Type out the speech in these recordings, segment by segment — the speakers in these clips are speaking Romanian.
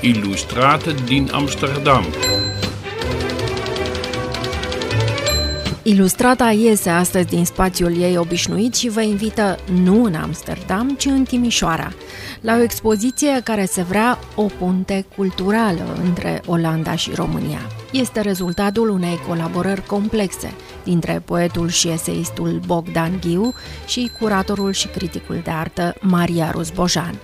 ilustrată din Amsterdam. Ilustrata iese astăzi din spațiul ei obișnuit și vă invită nu în Amsterdam, ci în Timișoara, la o expoziție care se vrea o punte culturală între Olanda și România. Este rezultatul unei colaborări complexe dintre poetul și eseistul Bogdan Ghiu și curatorul și criticul de artă Maria Rusbojan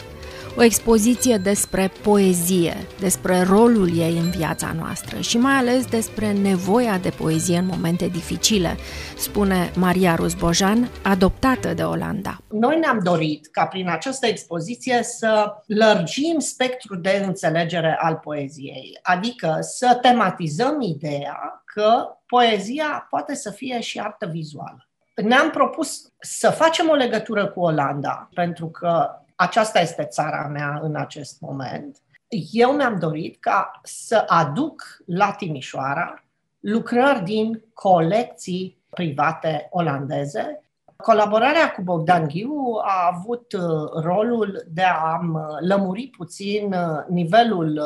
o expoziție despre poezie, despre rolul ei în viața noastră și mai ales despre nevoia de poezie în momente dificile, spune Maria Rusbojan, adoptată de Olanda. Noi ne-am dorit ca prin această expoziție să lărgim spectrul de înțelegere al poeziei, adică să tematizăm ideea că poezia poate să fie și artă vizuală. Ne-am propus să facem o legătură cu Olanda, pentru că aceasta este țara mea în acest moment. Eu mi-am dorit ca să aduc la Timișoara lucrări din colecții private olandeze Colaborarea cu Bogdan Ghiu a avut uh, rolul de a uh, lămuri puțin uh, nivelul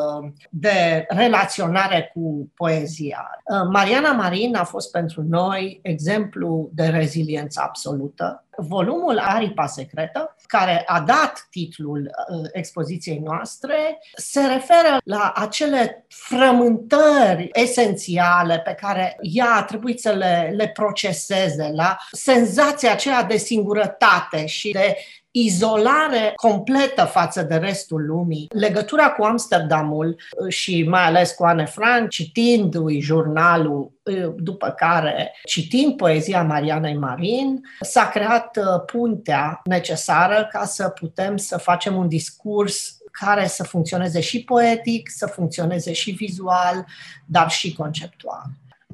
de relaționare cu poezia. Mariana Marin a fost pentru noi exemplu de reziliență absolută. Volumul Aripa Secretă, care a dat titlul expoziției noastre, se referă la acele frământări esențiale pe care ea a trebuit să le, le proceseze, la senzația aceea de singurătate și de izolare completă față de restul lumii, legătura cu Amsterdamul uh, și mai ales cu Anne Frank, citindu-i jurnalul, uh, după care, citind poezia Marianei Marin, s-a creat uh, puntea necesară ca să putem să facem un discurs care să funcționeze și poetic, să funcționeze și vizual, dar și conceptual.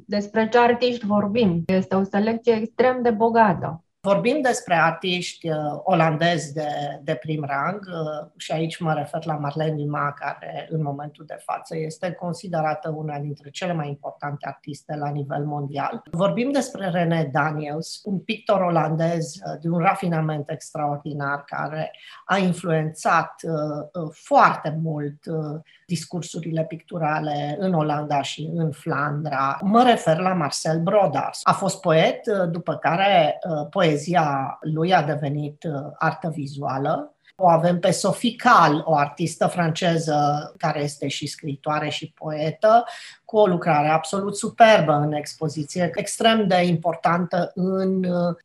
Despre ce artiști vorbim? Este o selecție extrem de bogată. Vorbim despre artiști uh, olandezi de, de prim rang uh, și aici mă refer la Marlene Dumas, care în momentul de față este considerată una dintre cele mai importante artiste la nivel mondial. Vorbim despre René Daniels, un pictor olandez uh, de un rafinament extraordinar care a influențat foarte mult discursurile picturale în Olanda și în Flandra. Mă refer la Marcel Brodars. A fost poet, după care poezia poezia lui a devenit uh, artă vizuală. O avem pe Sophie Cal, o artistă franceză care este și scritoare și poetă, cu o lucrare absolut superbă în expoziție, extrem de importantă în uh,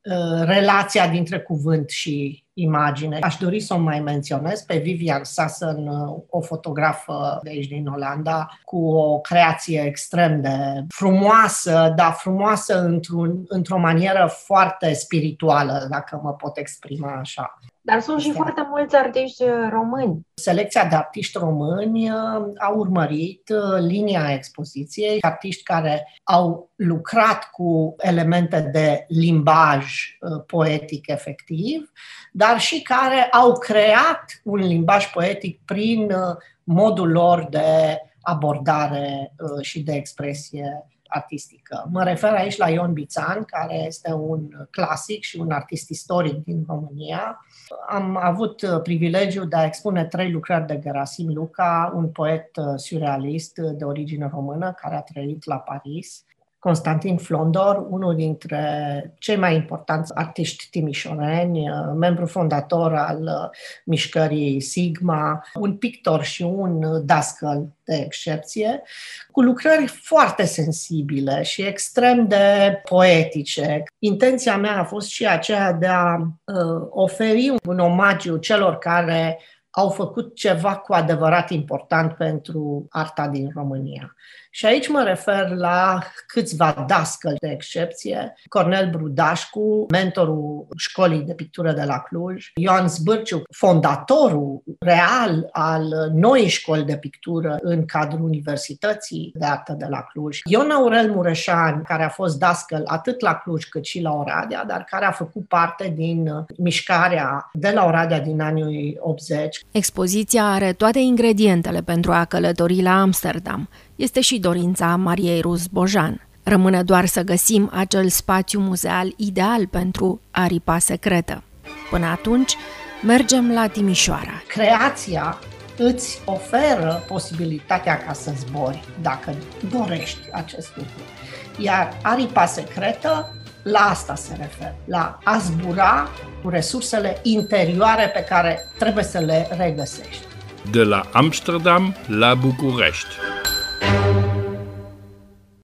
relația dintre cuvânt și imagine. Aș dori să o mai menționez pe Vivian Sassen, uh, o fotografă de aici din Olanda, cu o creație extrem de frumoasă, dar frumoasă într-un, într-o manieră foarte spirituală, dacă mă pot exprima așa. Dar sunt și foarte mulți artiști uh, români. Selecția de artiști români uh, a urmărit uh, linia expoziției, artiști care au lucrat cu elemente de limbaj poetic efectiv, dar și care au creat un limbaj poetic prin modul lor de abordare și de expresie artistică. Mă refer aici la Ion Bițan, care este un clasic și un artist istoric din România. Am avut privilegiul de a expune trei lucrări de Gerasim Luca, un poet surrealist de origine română care a trăit la Paris Constantin Flondor, unul dintre cei mai importanți artiști timișoreni, uh, membru fondator al uh, mișcării Sigma, un pictor și un dascăl de excepție, cu lucrări foarte sensibile și extrem de poetice. Intenția mea a fost și aceea de a uh, oferi un omagiu celor care au făcut ceva cu adevărat important pentru arta din România. Și aici mă refer la câțiva dascăli de excepție. Cornel Brudașcu, mentorul școlii de pictură de la Cluj, Ioan Zbârciu, fondatorul real al noii școli de pictură în cadrul Universității de Artă de la Cluj, Ion Aurel Mureșan, care a fost dascăl atât la Cluj cât și la Oradea, dar care a făcut parte din mișcarea de la Oradea din anii 80. Expoziția are toate ingredientele pentru a călători la Amsterdam este și dorința Mariei Rus Bojan. Rămâne doar să găsim acel spațiu muzeal ideal pentru aripa secretă. Până atunci, mergem la Timișoara. Creația îți oferă posibilitatea ca să zbori, dacă dorești acest lucru. Iar aripa secretă la asta se referă, la a zbura cu resursele interioare pe care trebuie să le regăsești. De la Amsterdam la București.